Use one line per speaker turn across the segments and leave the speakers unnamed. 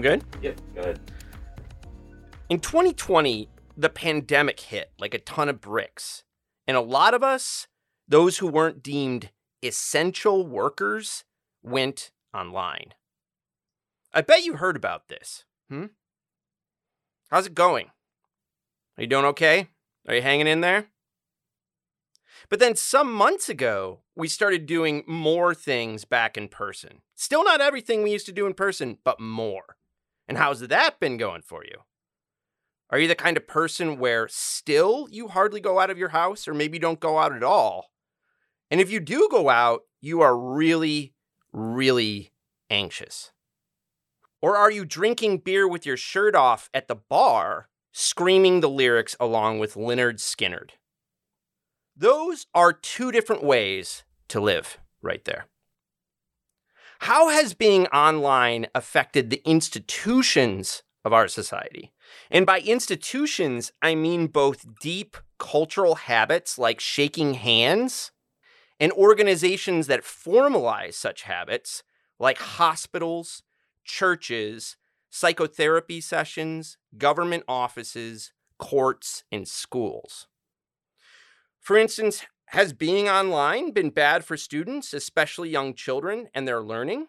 I'm good?
Yep, go ahead.
In 2020, the pandemic hit like a ton of bricks. And a lot of us, those who weren't deemed essential workers, went online. I bet you heard about this. Hmm? How's it going? Are you doing okay? Are you hanging in there? But then some months ago, we started doing more things back in person. Still not everything we used to do in person, but more. And how's that been going for you? Are you the kind of person where still you hardly go out of your house or maybe don't go out at all? And if you do go out, you are really, really anxious. Or are you drinking beer with your shirt off at the bar, screaming the lyrics along with Lynyrd Skynyrd? Those are two different ways to live right there. How has being online affected the institutions of our society? And by institutions, I mean both deep cultural habits like shaking hands and organizations that formalize such habits like hospitals, churches, psychotherapy sessions, government offices, courts, and schools. For instance, has being online been bad for students, especially young children, and their learning?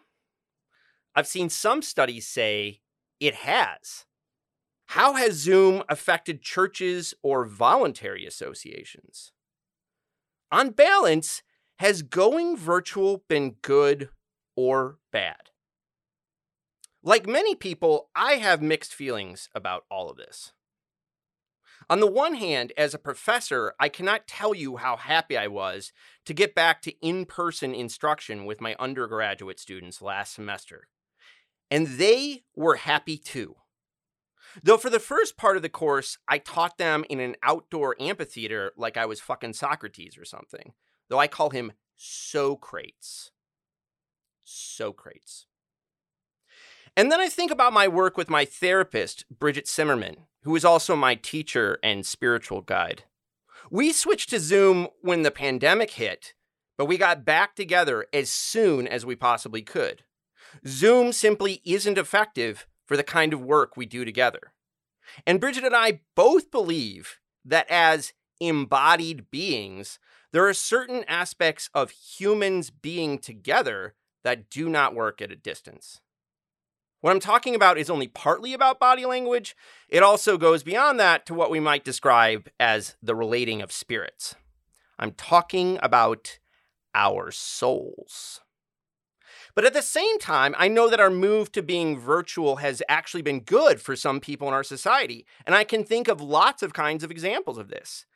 I've seen some studies say it has. How has Zoom affected churches or voluntary associations? On balance, has going virtual been good or bad? Like many people, I have mixed feelings about all of this. On the one hand, as a professor, I cannot tell you how happy I was to get back to in person instruction with my undergraduate students last semester. And they were happy too. Though for the first part of the course, I taught them in an outdoor amphitheater like I was fucking Socrates or something. Though I call him Socrates. Socrates. And then I think about my work with my therapist, Bridget Simmerman, who is also my teacher and spiritual guide. We switched to Zoom when the pandemic hit, but we got back together as soon as we possibly could. Zoom simply isn't effective for the kind of work we do together. And Bridget and I both believe that as embodied beings, there are certain aspects of humans being together that do not work at a distance. What I'm talking about is only partly about body language. It also goes beyond that to what we might describe as the relating of spirits. I'm talking about our souls. But at the same time, I know that our move to being virtual has actually been good for some people in our society. And I can think of lots of kinds of examples of this.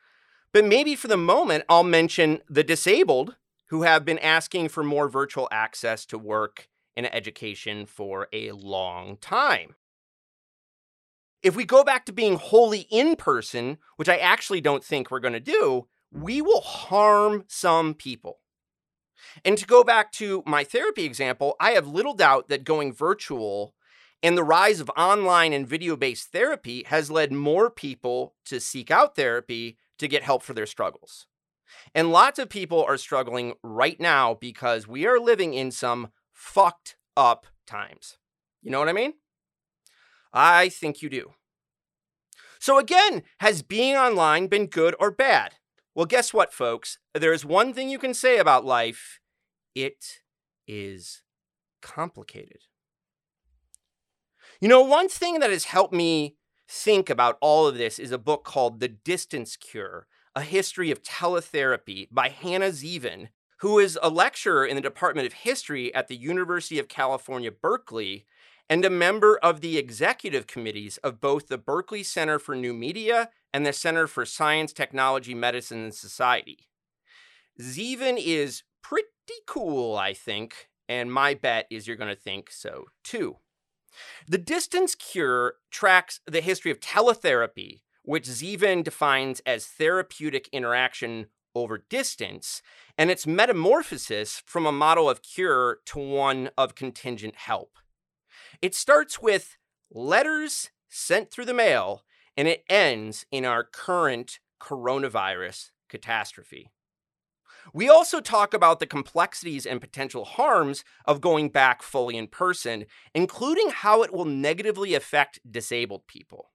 But maybe for the moment, I'll mention the disabled who have been asking for more virtual access to work and education for a long time. If we go back to being wholly in person, which I actually don't think we're going to do, we will harm some people. And to go back to my therapy example, I have little doubt that going virtual and the rise of online and video based therapy has led more people to seek out therapy to get help for their struggles. And lots of people are struggling right now because we are living in some fucked up times. You know what I mean? I think you do. So, again, has being online been good or bad? Well, guess what, folks? There is one thing you can say about life it is complicated. You know, one thing that has helped me think about all of this is a book called The Distance Cure A History of Teletherapy by Hannah Zeavin, who is a lecturer in the Department of History at the University of California, Berkeley, and a member of the executive committees of both the Berkeley Center for New Media and the Center for Science, Technology, Medicine, and Society. Zeavin is pretty cool, I think, and my bet is you're going to think so too. The distance cure tracks the history of teletherapy, which Zeavin defines as therapeutic interaction over distance, and its metamorphosis from a model of cure to one of contingent help. It starts with letters sent through the mail, and it ends in our current coronavirus catastrophe. We also talk about the complexities and potential harms of going back fully in person, including how it will negatively affect disabled people.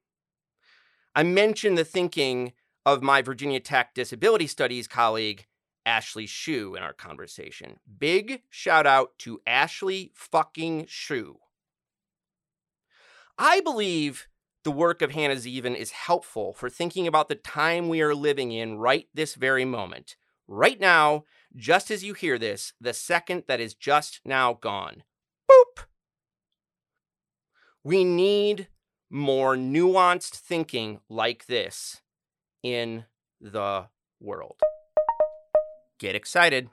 I mentioned the thinking of my Virginia Tech disability studies colleague, Ashley Shew, in our conversation. Big shout out to Ashley fucking Shew. I believe the work of Hannah Zeavin is helpful for thinking about the time we are living in right this very moment. Right now, just as you hear this, the second that is just now gone. Boop! We need more nuanced thinking like this in the world. Get excited.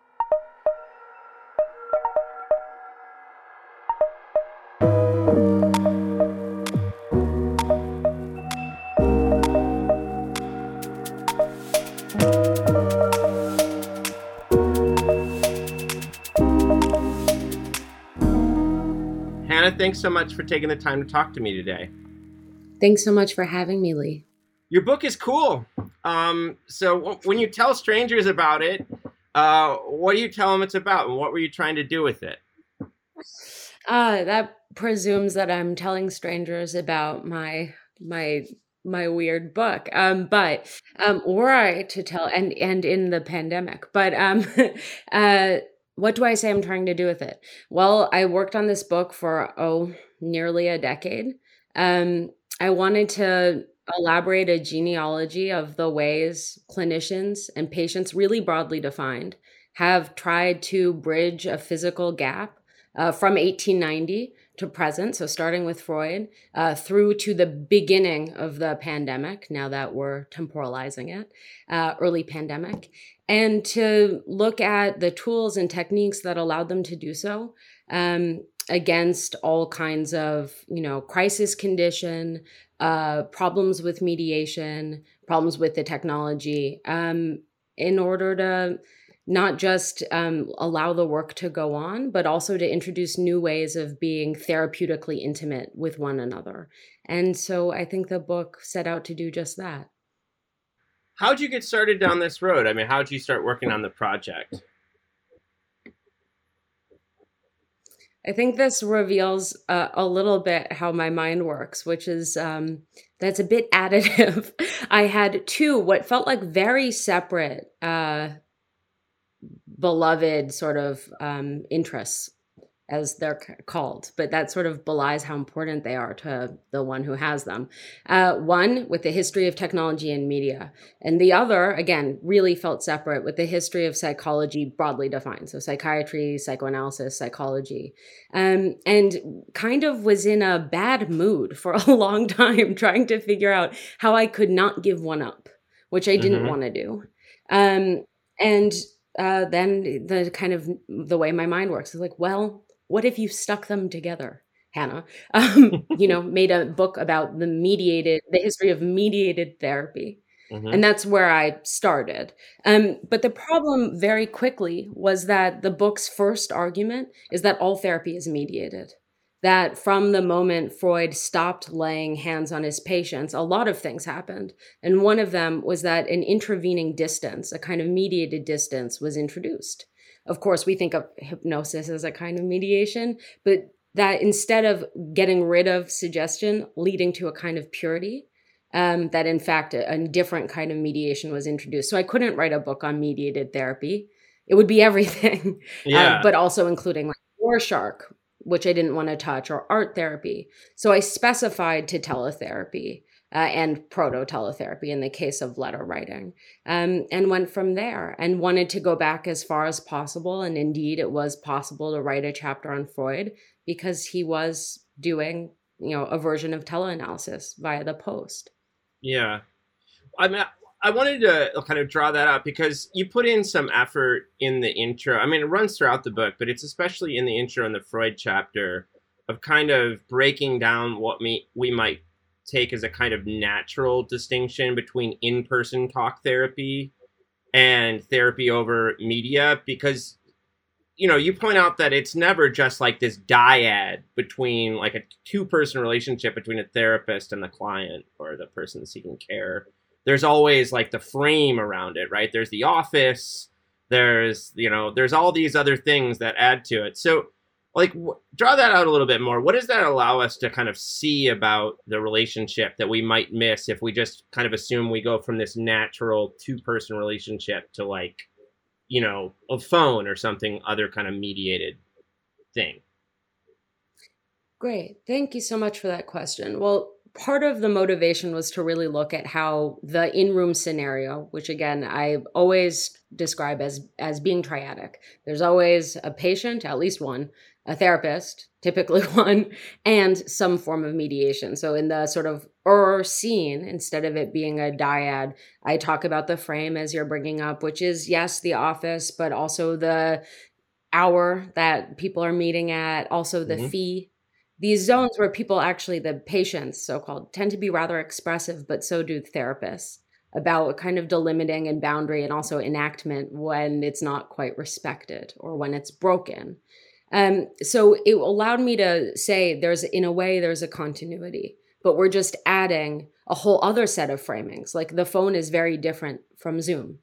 Hannah, thanks so much for taking the time to talk to me today.
Thanks so much for having me, Lee.
Your book is cool. Um, so w- when you tell strangers about it, uh, what do you tell them it's about, and what were you trying to do with it?
Uh, that presumes that I'm telling strangers about my my my weird book. Um, but um, were I to tell, and and in the pandemic, but um, uh, what do I say I'm trying to do with it? Well, I worked on this book for oh nearly a decade. Um, I wanted to elaborate a genealogy of the ways clinicians and patients, really broadly defined, have tried to bridge a physical gap uh, from 1890 to present, so starting with Freud, uh, through to the beginning of the pandemic, now that we're temporalizing it, uh, early pandemic, and to look at the tools and techniques that allowed them to do so um, against all kinds of, you know, crisis condition, uh, problems with mediation, problems with the technology, um, in order to not just um, allow the work to go on, but also to introduce new ways of being therapeutically intimate with one another. And so I think the book set out to do just that.
How'd you get started down this road? I mean, how'd you start working on the project?
I think this reveals uh, a little bit how my mind works, which is um, that's a bit additive. I had two what felt like very separate, uh, beloved sort of um, interests as they're called, but that sort of belies how important they are to the one who has them. Uh, one with the history of technology and media, and the other, again, really felt separate with the history of psychology broadly defined. So psychiatry, psychoanalysis, psychology, um, and kind of was in a bad mood for a long time trying to figure out how I could not give one up, which I didn't mm-hmm. want to do. Um, and uh, then the kind of the way my mind works is like, well, what if you stuck them together? Hannah, um, you know, made a book about the mediated, the history of mediated therapy. Mm-hmm. And that's where I started. Um, but the problem very quickly was that the book's first argument is that all therapy is mediated. That from the moment Freud stopped laying hands on his patients, a lot of things happened. And one of them was that an intervening distance, a kind of mediated distance, was introduced. Of course, we think of hypnosis as a kind of mediation, but that instead of getting rid of suggestion, leading to a kind of purity, um, that in fact a, a, different kind of mediation was introduced. So I couldn't write a book on mediated therapy. It would be everything, uh, yeah. um, but also including like Rorschach, which I didn't want to touch, or art therapy. So I specified to teletherapy uh, and proto teletherapy in the case of letter writing, um, and went from there and wanted to go back as far as possible. And indeed, it was possible to write a chapter on Freud because he was doing, you know, a version of teleanalysis via the post.
Yeah. I mean, I wanted to kind of draw that out because you put in some effort in the intro. I mean, it runs throughout the book, but it's especially in the intro in the Freud chapter of kind of breaking down what we, we might take as a kind of natural distinction between in-person talk therapy and therapy over media because you know you point out that it's never just like this dyad between like a two-person relationship between a therapist and the client or the person seeking care. There's always like the frame around it right? There's the office there's you know there's all these other things that add to it. So like draw that out a little bit more. What does that allow us to kind of see about the relationship that we might miss if we just kind of assume we go from this natural two person relationship to like you know a phone or something other kind of mediated thing?
Great. Thank you so much for that question. Well part of the motivation was to really look at how the in-room scenario which again i always describe as as being triadic there's always a patient at least one a therapist, typically one, and some form of mediation. So in the sort of or scene, instead of it being a dyad, I talk about the frame as you're bringing up, which is yes, the office, but also the hour that people are meeting at, also the mm-hmm. fee. These zones where people actually, the patients, so called, tend to be rather expressive, but so do therapists about kind of delimiting and boundary and also enactment when it's not quite respected or when it's broken. Um, so it allowed me to say there's, in a way, there's a continuity, but we're just adding a whole other set of framings. Like the phone is very different from Zoom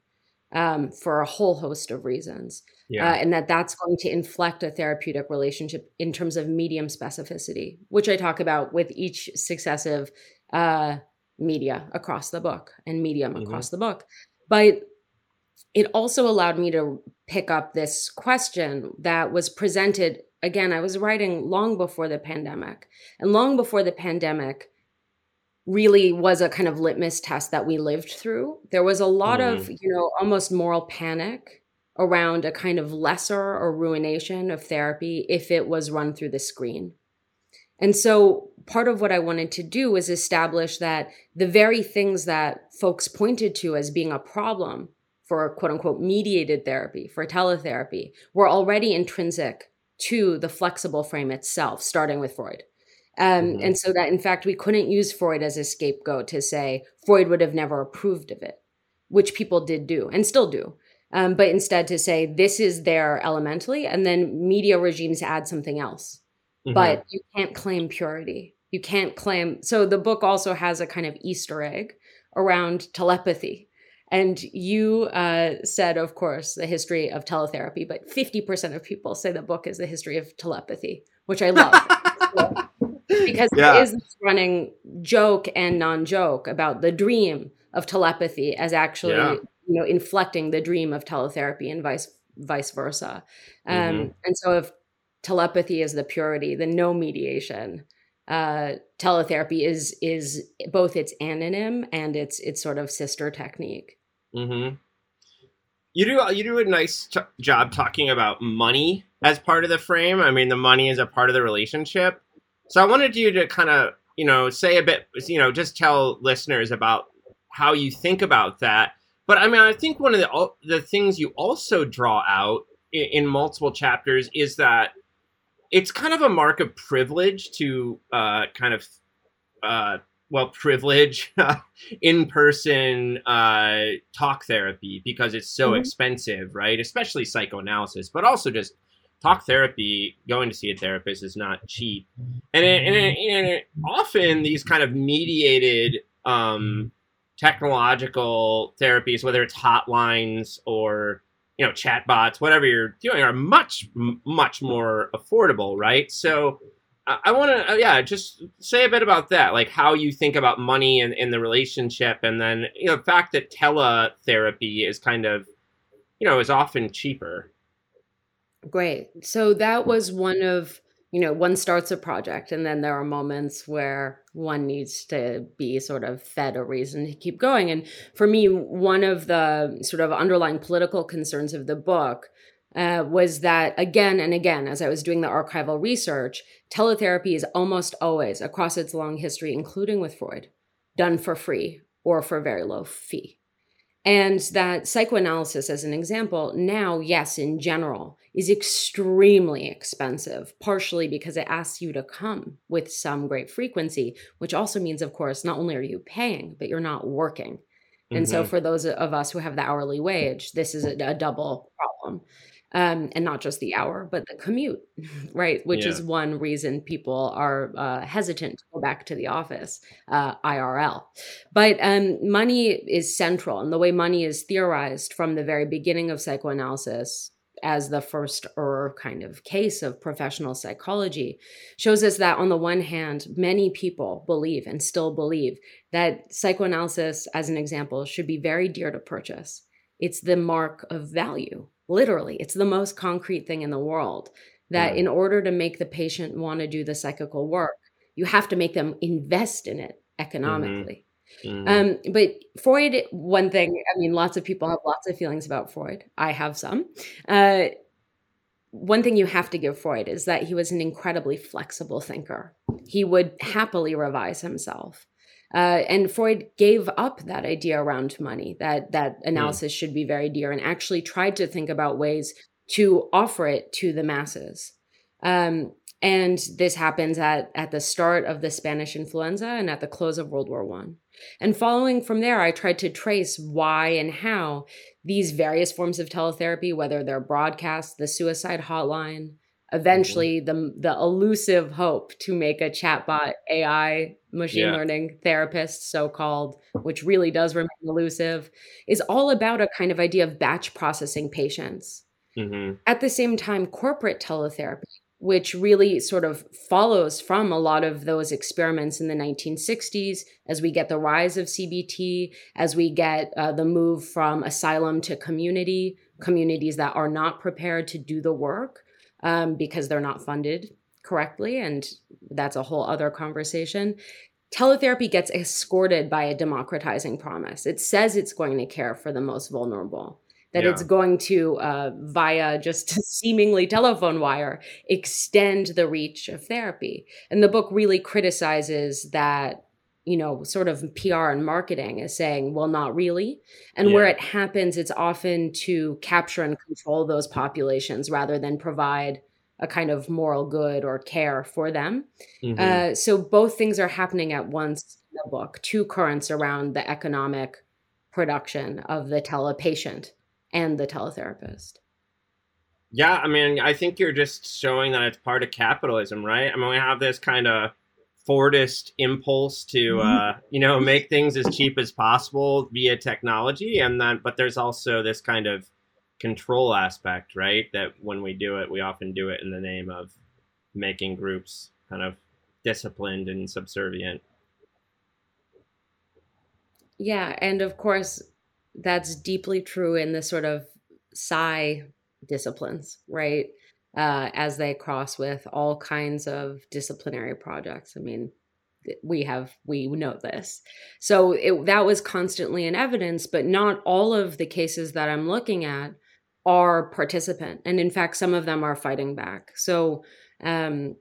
um, for a whole host of reasons. Yeah. Uh, and that that's going to inflect a therapeutic relationship in terms of medium specificity, which I talk about with each successive uh, media across the book and medium mm-hmm. across the book. But it also allowed me to pick up this question that was presented again i was writing long before the pandemic and long before the pandemic really was a kind of litmus test that we lived through there was a lot mm. of you know almost moral panic around a kind of lesser or ruination of therapy if it was run through the screen and so part of what i wanted to do was establish that the very things that folks pointed to as being a problem for quote unquote mediated therapy, for teletherapy, were already intrinsic to the flexible frame itself, starting with Freud. Um, mm-hmm. And so that, in fact, we couldn't use Freud as a scapegoat to say Freud would have never approved of it, which people did do and still do. Um, but instead to say this is there elementally, and then media regimes add something else. Mm-hmm. But you can't claim purity. You can't claim. So the book also has a kind of Easter egg around telepathy and you uh, said, of course, the history of teletherapy, but 50% of people say the book is the history of telepathy, which I love. because yeah. there is this running joke and non joke about the dream of telepathy as actually, yeah. you know, inflecting the dream of teletherapy and vice vice versa. Um, mm-hmm. And so if telepathy is the purity, the no mediation uh, teletherapy is is both its anonym and its its sort of sister technique.
Mm-hmm. You do you do a nice t- job talking about money as part of the frame. I mean, the money is a part of the relationship. So I wanted you to kind of you know say a bit, you know, just tell listeners about how you think about that. But I mean, I think one of the the things you also draw out in, in multiple chapters is that it's kind of a mark of privilege to uh, kind of uh, well privilege in person uh, talk therapy because it's so mm-hmm. expensive, right? Especially psychoanalysis, but also just talk therapy. Going to see a therapist is not cheap, and, it, and, it, and it, often these kind of mediated um, technological therapies, whether it's hotlines or you know chatbots, whatever you're doing, are much much more affordable, right? So I, want to, uh, yeah, just say a bit about that, like how you think about money and, and the relationship, and then you know the fact that teletherapy is kind of, you know, is often cheaper.
Great. So that was one of you know, one starts a project and then there are moments where one needs to be sort of fed a reason to keep going. And for me, one of the sort of underlying political concerns of the book uh, was that again and again, as I was doing the archival research, teletherapy is almost always, across its long history, including with Freud, done for free or for very low fee. And that psychoanalysis, as an example, now, yes, in general, is extremely expensive, partially because it asks you to come with some great frequency, which also means, of course, not only are you paying, but you're not working. And mm-hmm. so, for those of us who have the hourly wage, this is a, a double problem um, and not just the hour, but the commute, right? Which yeah. is one reason people are uh, hesitant to go back to the office, uh, IRL. But um, money is central, and the way money is theorized from the very beginning of psychoanalysis as the first or kind of case of professional psychology shows us that on the one hand many people believe and still believe that psychoanalysis as an example should be very dear to purchase it's the mark of value Literally, it's the most concrete thing in the world that in order to make the patient want to do the psychical work, you have to make them invest in it mm-hmm. economically. Mm-hmm. Um, but Freud, one thing, I mean, lots of people have lots of feelings about Freud. I have some. Uh, one thing you have to give Freud is that he was an incredibly flexible thinker. He would happily revise himself. Uh, and Freud gave up that idea around money, that that hmm. analysis mm. should be very dear, and actually tried to think about ways to offer it to the masses. Um, and this happens at at the start of the Spanish influenza and at the close of World War One. And following from there, I tried to trace why and how these various forms of teletherapy, whether they're broadcast, the suicide hotline, eventually mm-hmm. the the elusive hope to make a chatbot AI machine yeah. learning therapist so called which really does remain elusive is all about a kind of idea of batch processing patients mm-hmm. at the same time corporate teletherapy which really sort of follows from a lot of those experiments in the 1960s as we get the rise of CBT, as we get uh, the move from asylum to community, communities that are not prepared to do the work um, because they're not funded correctly. And that's a whole other conversation. Teletherapy gets escorted by a democratizing promise. It says it's going to care for the most vulnerable, that yeah. it's going to, uh, via just seemingly telephone wire, extend the reach of therapy. And the book really criticizes that you know, sort of PR and marketing is saying, well, not really. And yeah. where it happens, it's often to capture and control those populations rather than provide a kind of moral good or care for them. Mm-hmm. Uh, so both things are happening at once in the book two currents around the economic production of the telepatient and the teletherapist.
Yeah, I mean, I think you're just showing that it's part of capitalism, right? I mean, we have this kind of Fordist impulse to mm-hmm. uh, you know make things as cheap as possible via technology, and then but there's also this kind of control aspect, right? That when we do it, we often do it in the name of making groups kind of disciplined and subservient.
Yeah, and of course, that's deeply true in the sort of psy disciplines, right? Uh, as they cross with all kinds of disciplinary projects. I mean, we have we know this. So it, that was constantly in evidence but not all of the cases that i'm looking at are participant and in fact some of them are fighting back. So um,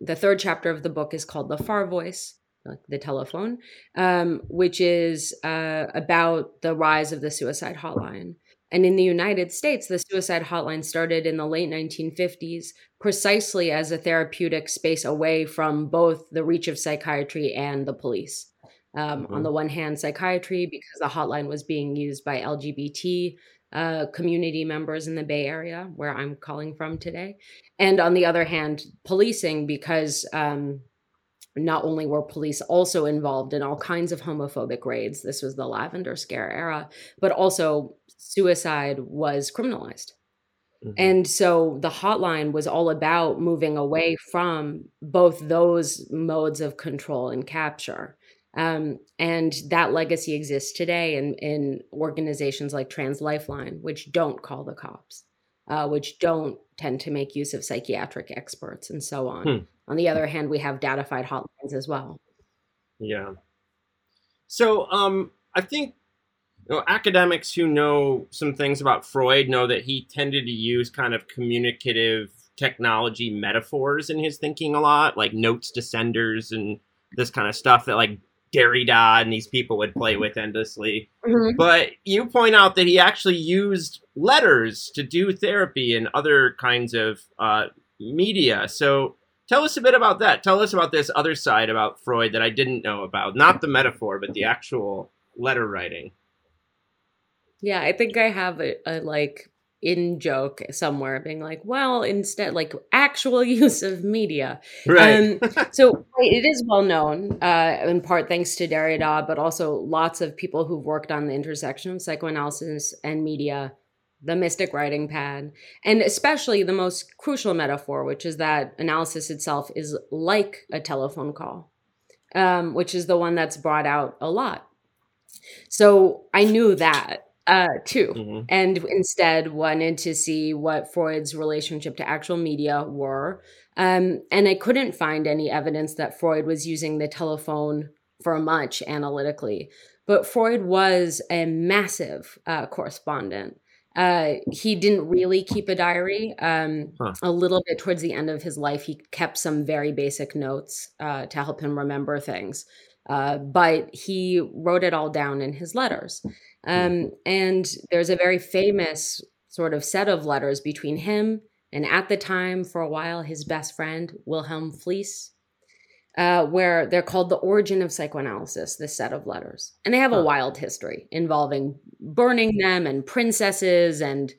the third chapter of the book is called the far voice like the telephone um, which is uh, about the rise of the suicide hotline and in the United States, the suicide hotline started in the late 1950s, precisely as a therapeutic space away from both the reach of psychiatry and the police. Um, mm-hmm. On the one hand, psychiatry, because the hotline was being used by LGBT uh, community members in the Bay Area, where I'm calling from today. And on the other hand, policing, because um, not only were police also involved in all kinds of homophobic raids, this was the Lavender Scare era, but also suicide was criminalized. Mm-hmm. And so the hotline was all about moving away from both those modes of control and capture. Um, and that legacy exists today in, in organizations like Trans Lifeline, which don't call the cops. uh, which don't tend to make use of psychiatric experts and so on.
Hmm.
On the other hand, we have datafied hotlines as well.
Yeah. So um, I think you know, academics who know some things about Freud know that he tended to use kind of communicative technology metaphors in his thinking a lot, like notes to senders and this kind of stuff that like Derrida and these people would play with endlessly.
Mm-hmm.
But you point out that he actually used letters to do therapy and other kinds of uh, media. So tell us a bit about that. Tell us about this other side about Freud that I didn't know about. Not the metaphor, but the actual letter writing.
Yeah, I think I have a, a like in joke somewhere being like, well, instead, like actual use of media.
Right.
Um, so it is well known, uh, in part thanks to Derrida, but also lots of people who've worked on the intersection of psychoanalysis and media, the mystic writing pad, and especially the most crucial metaphor, which is that analysis itself is like a telephone call, um, which is the one that's brought out a lot. So I knew that uh, too,
Mhm.
and instead wanted to see what Freud's relationship to actual media were. Um, and I couldn't find any evidence that Freud was using the telephone for much analytically. But Freud was a massive uh, correspondent. Uh, he didn't really keep a diary. Um,
Huh.
A little bit towards the end of his life, he kept some very basic notes uh, to help him remember things. Uh, but he wrote it all down in his letters. Um, and there's a very famous sort of set of letters between him and at the time, for a while, his best friend, Wilhelm Fliess, uh, where they're called The Origin of Psychoanalysis, this set of letters. And they have a wild history involving burning them and princesses and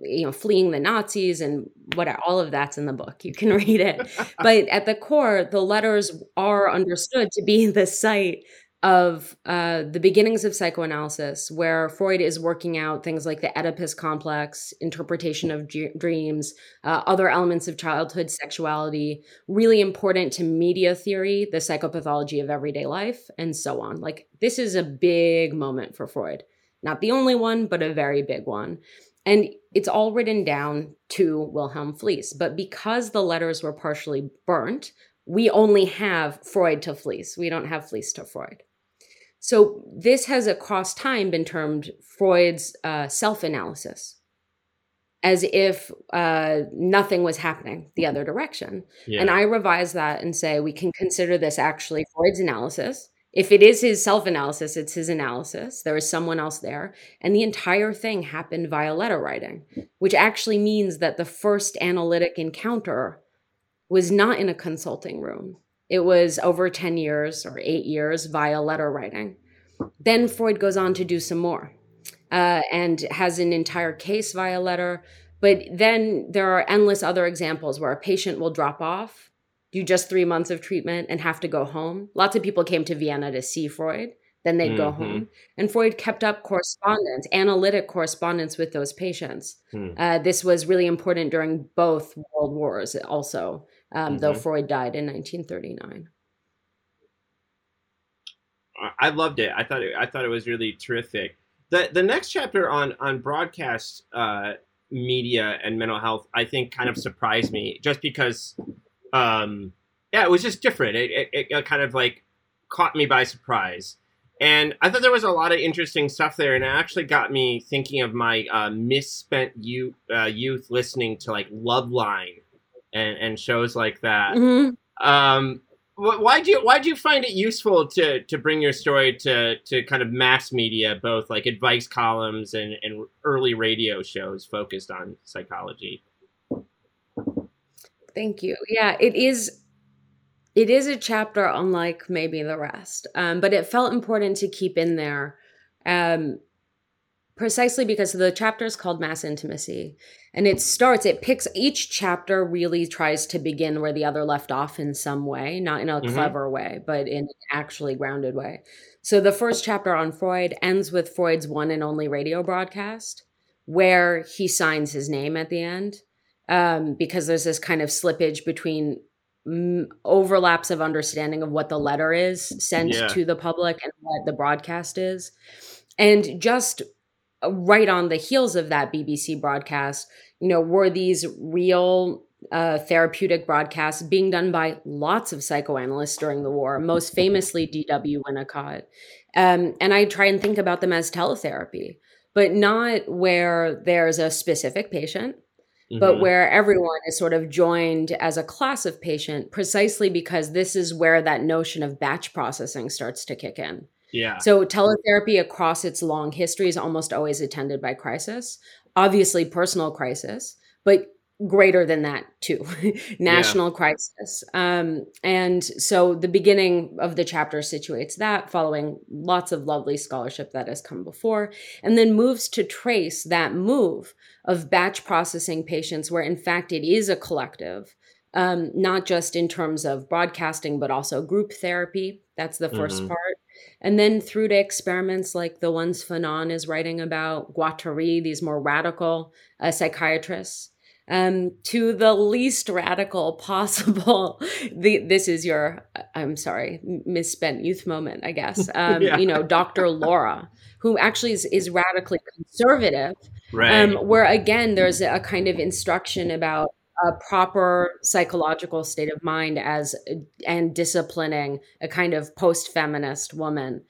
you know fleeing the nazis and what all of that's in the book you can read it but at the core the letters are understood to be the site of uh, the beginnings of psychoanalysis, where Freud is working out things like the Oedipus complex, interpretation of ge- dreams, uh, other elements of childhood sexuality, really important to media theory, the psychopathology of everyday life, and so on. Like, this is a big moment for Freud. Not the only one, but a very big one. And it's all written down to Wilhelm Fliess. But because the letters were partially burnt, we only have Freud to Fliess. We don't have Fliess to Freud. So this has across time been termed Freud's uh, self-analysis, as if uh, nothing was happening the other direction.
Yeah.
And I revise that and say we can consider this actually Freud's analysis. If it is his self-analysis, it's his analysis. There is someone else there, and the entire thing happened via letter writing, which actually means that the first analytic encounter was not in a consulting room. It was over 10 years or eight years via letter writing. Then Freud goes on to do some more uh, and has an entire case via letter. But then there are endless other examples where a patient will drop off, do just three months of treatment, and have to go home. Lots of people came to Vienna to see Freud. Then they'd go
Mhm.
home. And Freud kept up correspondence, analytic correspondence with those patients.
Hmm.
Uh, this was really important during both world wars, also, um, though
Mhm.
Freud died in 1939.
I- I loved it. I thought it, I thought it was really terrific. The the next chapter on on broadcast uh, media and mental health, I think, kind of surprised me, just because, um, yeah, it was just different. It, it, it kind of like caught me by surprise, and I thought there was a lot of interesting stuff there, and it actually got me thinking of my uh, misspent youth uh, youth listening to like Loveline and and shows like that.
Mhm.
Um, why do you why do you find it useful to to bring your story to to kind of mass media, both like advice columns and and early radio shows focused on psychology?
Thank you. Yeah, it is. It is a chapter unlike maybe the rest, um, but it felt important to keep in there, um, precisely because the chapter is called Mass Intimacy, and it starts. It picks each chapter really tries to begin where the other left off in some way, not in a
Mhm.
clever way, but in an actually grounded way. So the first chapter on Freud ends with Freud's one and only radio broadcast, where he signs his name at the end um, because there's this kind of slippage between mm, overlaps of understanding of what the letter is sent
Yeah.
to the public and what the broadcast is. And just right on the heels of that BBC broadcast, you know, were these real uh, therapeutic broadcasts being done by lots of psychoanalysts during the war, most famously D.W. Winnicott. Um, and I try and think about them as teletherapy, but not where there's a specific patient, mm-hmm. but where everyone is sort of joined as a class of patient, precisely because this is where that notion of batch processing starts to kick in.
Yeah.
So teletherapy across its long history is almost always attended by crisis, obviously personal crisis, but greater than that too national yeah. crisis um, and so the beginning of the chapter situates that following lots of lovely scholarship that has come before and then moves to trace that move of batch processing patients where in fact it is a collective um, not just in terms of broadcasting but also group therapy that's the 1st mm-hmm. part and then through to experiments like the ones fanon is writing about guattari these more radical uh, psychiatrists um, to the least radical possible. The, this is your, I'm sorry, misspent youth moment, I guess. Um, yeah. You know, Dr. Laura, who actually is, is radically conservative, right. um, where again, there's a kind of instruction about a proper psychological state of mind as and disciplining a kind of post-feminist woman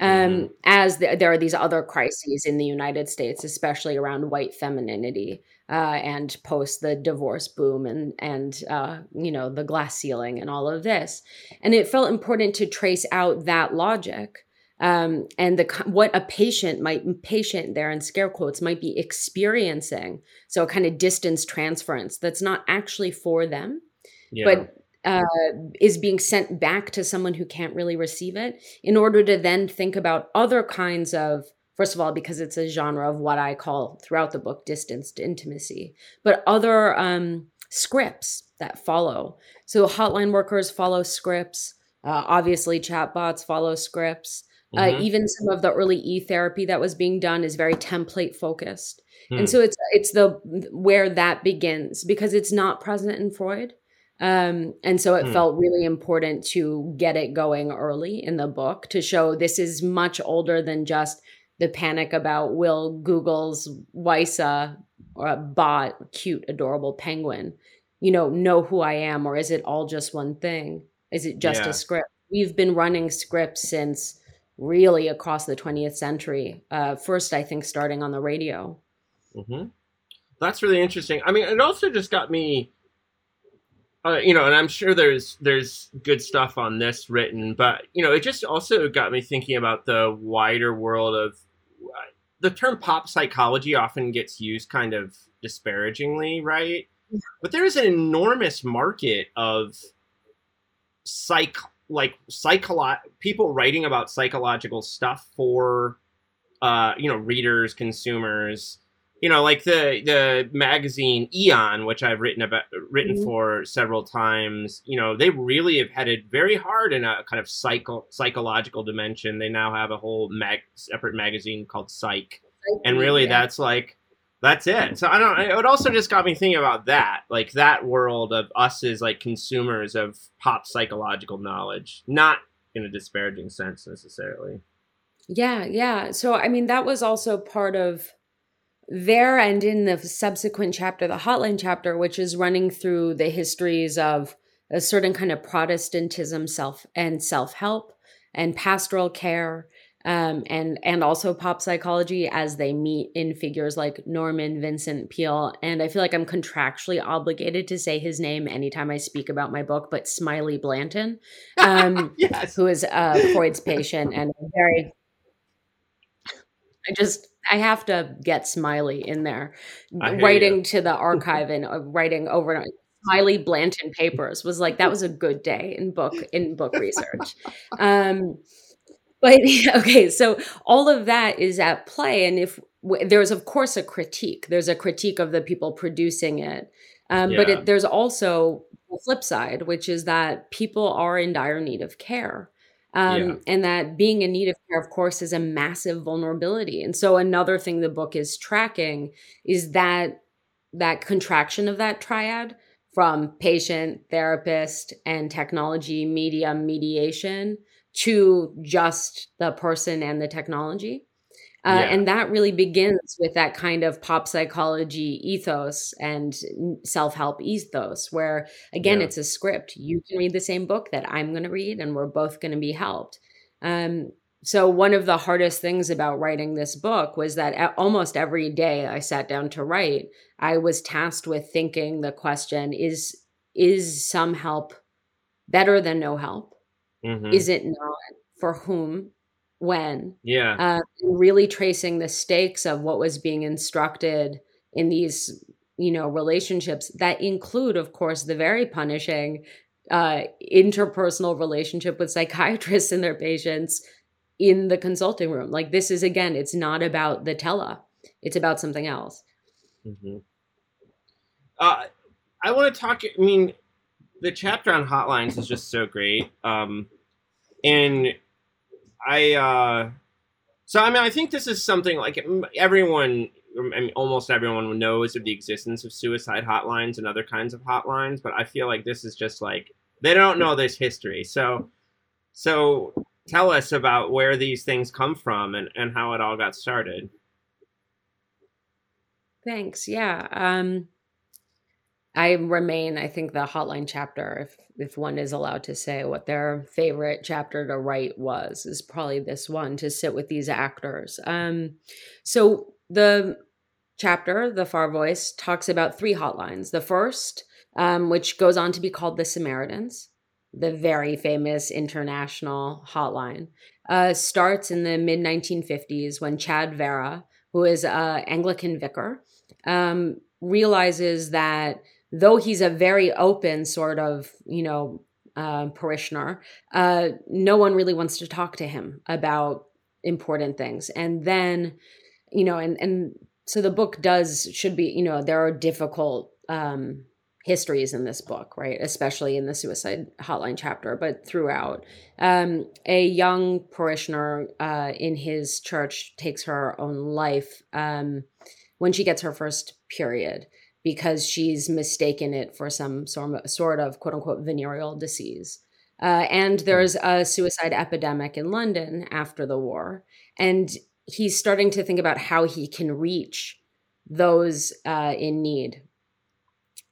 um, mm-hmm. as the, there are these other crises in the united states especially around white femininity uh, and post the divorce boom and and uh, you know the glass ceiling and all of this, and it felt important to trace out that logic um, and the what a patient might patient there in scare quotes might be experiencing. So a kind of distance transference that's not actually for them, yeah. but uh, is being sent back to someone who can't really receive it in order to then think about other kinds of First of all, because it's a genre of what I call throughout the book distanced intimacy, but other um, scripts that follow. So hotline workers follow scripts. Uh, obviously, chatbots follow scripts. Uh, mm-hmm. Uh, even some of the early e therapy that was being done is very template focused, hmm. and so it's it's the where that begins because it's not present in Freud. Um, and so it hmm. felt really important to get it going early in the book to show this is much older than just the panic about will Google's Wysa or a bot, cute, adorable penguin, you know, know who I am, or is it all just one thing? Is it just yeah. a script? We've been running scripts since really across the 20th century. Uh, first, I think, starting on the radio.
Mm-hmm. That's really interesting. I mean, it also just got me. Uh, you know, and I'm sure there's there's good stuff on this written, but you know, it just also got me thinking about the wider world of the term pop psychology often gets used kind of disparagingly, right? But there is an enormous market of psych like psycholo- people writing about psychological stuff for uh, you know readers, consumers. You know, like the the magazine Aeon, which I've written about written mm-hmm. for several times. You know, they really have headed very hard in a kind of psycho psychological dimension. They now have a whole mag separate magazine called Psych, and really yeah. that's like that's it. So I don't. It also just got me thinking about that, like that world of us as like consumers of pop psychological knowledge, not in a disparaging sense necessarily.
Yeah, yeah. So I mean, that was also part of there and in the subsequent chapter, the hotline chapter, which is running through the histories of a certain kind of Protestantism, self and self help and pastoral care um, and and also pop psychology as they meet in figures like Norman Vincent Peale. And I feel like I'm contractually obligated to say his name anytime I speak about my book, but Smiley Blanton, um, yes. who is uh, Freud's patient and very. I just I have to get Smiley in there, writing you. to the archive and uh, writing over and over. Smiley Blanton papers was like that was a good day in book in book research. Um, but okay, so all of that is at play. And if there's, of course, a critique, there's a critique of the people producing it. Um, yeah. But it, there's also the flip side, which is that people are in dire need of care. Um, yeah. And that being in need of care, of course, is a massive vulnerability. And so another thing the book is tracking is that that contraction of that triad from patient, therapist, and technology, media, mediation to just the person and the technology. Uh, yeah. And that really begins with that kind of pop psychology ethos and self help ethos, where again, yeah. it's a script. You can read the same book that I'm going to read, and we're both going to be helped. Um, so, one of the hardest things about writing this book was that almost every day I sat down to write, I was tasked with thinking the question is, is some help better than no help? Mm-hmm. Is it not? For whom? when.
Yeah.
Uh, really tracing the stakes of what was being instructed in these, you know, relationships that include, of course, the very punishing uh, interpersonal relationship with psychiatrists and their patients in the consulting room. Like this is again, it's not about the tele; it's about something else.
Mm-hmm. Uh, I want to talk. I mean, the chapter on hotlines is just so great. Um, and I uh, so I mean I think this is something like everyone I mean almost everyone knows of the existence of suicide hotlines and other kinds of hotlines, but I feel like this is just like they don't know this history. So so tell us about where these things come from and, and how it all got started.
Thanks. Yeah. Um I remain, I think, the hotline chapter, if if one is allowed to say what their favorite chapter to write was, is probably this one to sit with these actors. Um, so the chapter, the Far Voice, talks about three hotlines. The first, um, which goes on to be called the Samaritans, the very famous international hotline, uh, starts in the mid 1950s when Chad Varah, who is an Anglican vicar, um, realizes that though he's a very open sort of, you know, uh, parishioner, uh, no one really wants to talk to him about important things. And then, you know, and and so the book does should be, you know, there are difficult um, histories in this book, right? Especially in the suicide hotline chapter, but throughout. Um, a young parishioner uh, in his church takes her own life um, when she gets her first period because she's mistaken it for some sort of quote unquote venereal disease. Uh, and there's a suicide epidemic in London after the war. And he's starting to think about how he can reach those uh, in need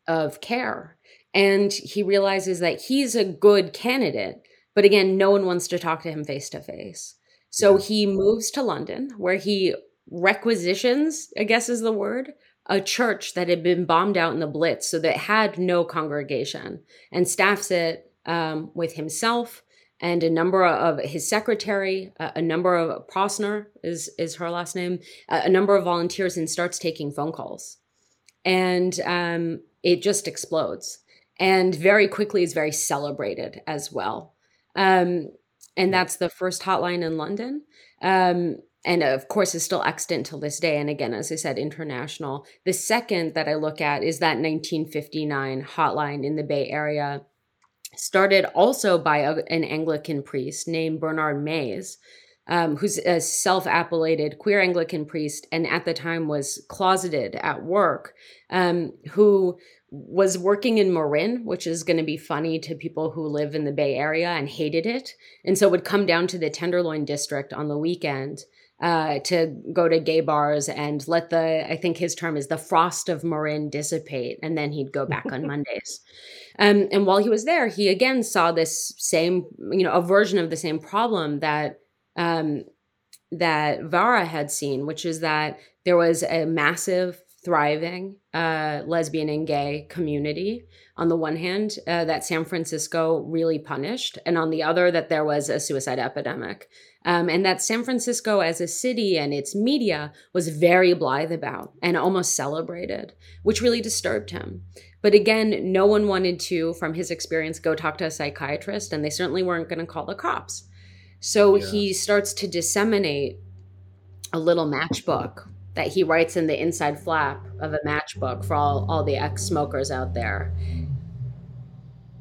of care. And he realizes that he's a good candidate, but again, no one wants to talk to him face to face. So he moves to London where he requisitions, I guess is the word, a church that had been bombed out in the Blitz, so that had no congregation, and staffs it um, with himself and a number of his secretary, a number of Prosner is is her last name, a number of volunteers, and starts taking phone calls, and um, it just explodes, and very quickly is very celebrated as well. Um, and that's the first hotline in London. Um, and of course is still extant till this day and again as i said international the second that i look at is that 1959 hotline in the bay area started also by a, an anglican priest named Bernard Mayes um, who's a self-appellated queer anglican priest and at the time was closeted at work um, who was working in Marin, which is going to be funny to people who live in the Bay Area and hated it. And so would come down to the Tenderloin district on the weekend uh, to go to gay bars and let the I think his term is the frost of Marin dissipate, and then he'd go back on Mondays. Um, and while he was there, he again saw this same you know a version of the same problem that um, that Varah had seen, which is that there was a massive thriving uh, lesbian and gay community on the one hand uh, that san francisco really punished and on the other that there was a suicide epidemic um, and that San Francisco as a city and its media was very blithe about and almost celebrated, which really disturbed him. But again, no one wanted to, from his experience, go talk to a psychiatrist, and they certainly weren't going to call the cops. So yeah. he starts to disseminate a little matchbook that he writes in the inside flap of a matchbook for all, all the ex smokers out there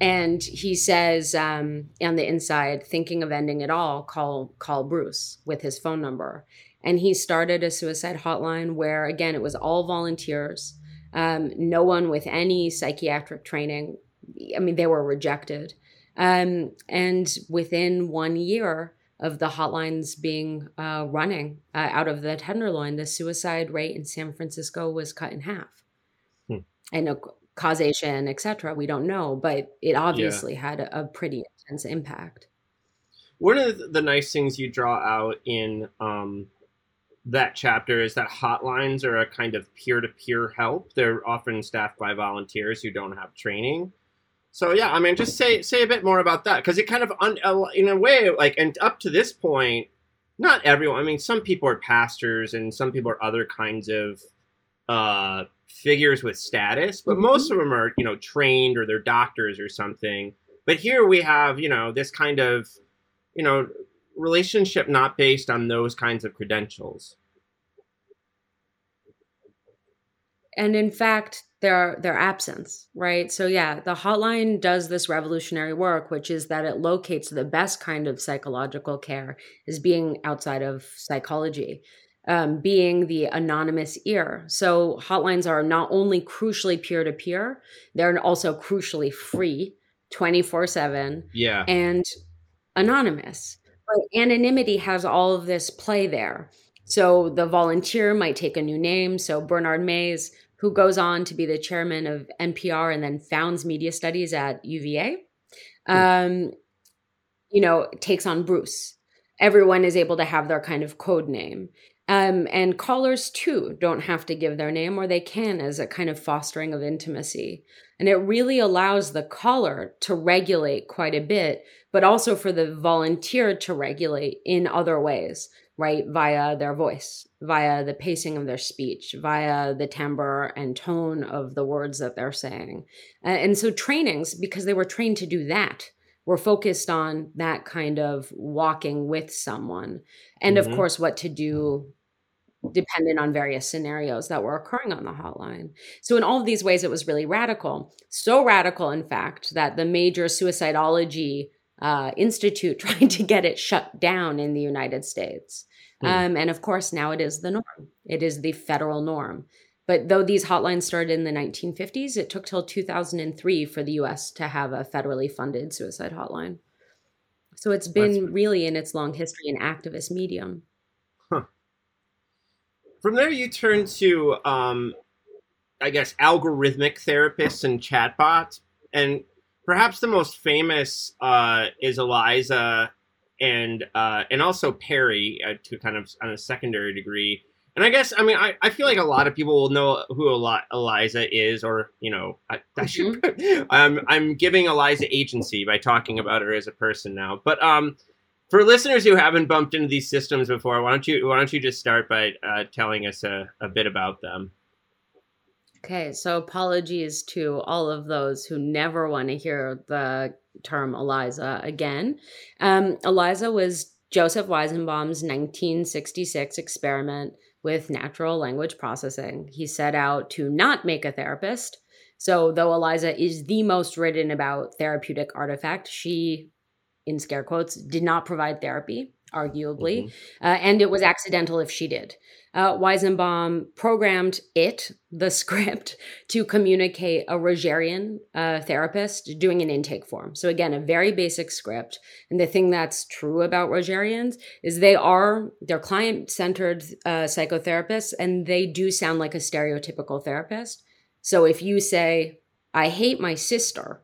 and he says um, on the inside thinking of ending it all call call bruce with his phone number and he started a suicide hotline where again it was all volunteers um, no one with any psychiatric training i mean they were rejected um, and within one year of the hotlines being uh, running uh, out of the Tenderloin, the suicide rate in San Francisco was cut in half. Hmm. And uh, causation, etc., we don't know, but it obviously yeah. had a, a, pretty intense impact.
One of the nice things you draw out in um, that chapter is that hotlines are a kind of peer-to-peer help. They're often staffed by volunteers who don't have training. So yeah, I mean, just say say a bit more about that because it kind of, un, in a way, like, and up to this point, not everyone. I mean, some people are pastors and some people are other kinds of uh, figures with status, but mm-hmm. most of them are, you know, trained or they're doctors or something. But here we have, you know, this kind of, you know, relationship not based on those kinds of credentials.
And in fact, their their absence, right? So yeah, the hotline does this revolutionary work, which is that it locates the best kind of psychological care is being outside of psychology, um, being the anonymous ear. So hotlines are not only crucially peer to peer, they're also crucially free, twenty four seven.
Yeah,
and anonymous. But anonymity has all of this play there. So the volunteer might take a new name. So Bernard Mayes who goes on to be the chairman of NPR and then founds media studies at UVA, hmm. um, you know, takes on Bruce. Everyone is able to have their kind of code name. Um, and callers too don't have to give their name, or they can as a kind of fostering of intimacy. And it really allows the caller to regulate quite a bit, but also for the volunteer to regulate in other ways right? Via their voice, via the pacing of their speech, via the timbre and tone of the words that they're saying. And so trainings, because they were trained to do that, were focused on that kind of walking with someone. And mm-hmm. of course, what to do dependent on various scenarios that were occurring on the hotline. So, in all of these ways, it was really radical. So radical, in fact, that the major suicidology uh, institute trying to get it shut down in the United States. Hmm. Um, and of course, now it is the norm, it is the federal norm. But though these hotlines started in the 1950s, it took till 2003 for the US to have a federally funded suicide hotline. So it's been That's... really in its long history an activist medium. Huh.
From there, you turn to, um, I guess, algorithmic therapists and chatbots. And perhaps the most famous uh, is Eliza and uh, and also PARRY uh, to kind of on a secondary degree. And I guess I mean I, I feel like a lot of people will know who Eliza is, or you know I, I should mm-hmm. I'm I'm giving Eliza agency by talking about her as a person now. But um, for listeners who haven't bumped into these systems before, why don't you why don't you just start by uh, telling us a, a bit about them?
Okay, so apologies to all of those who never want to hear the term Eliza again. Um, Eliza was Joseph Weizenbaum's 1966 experiment with natural language processing. He set out to not make a therapist. So, though Eliza is the most written about therapeutic artifact, she, in scare quotes, did not provide therapy arguably, mm-hmm. uh, and it was accidental if she did. Uh, Weizenbaum programmed it, the script, to communicate a Rogerian uh, therapist doing an intake form. So, again, a very basic script. And the thing that's true about Rogerians is they are, they're client centered uh, psychotherapists, and they do sound like a stereotypical therapist. So, if you say, I hate my sister,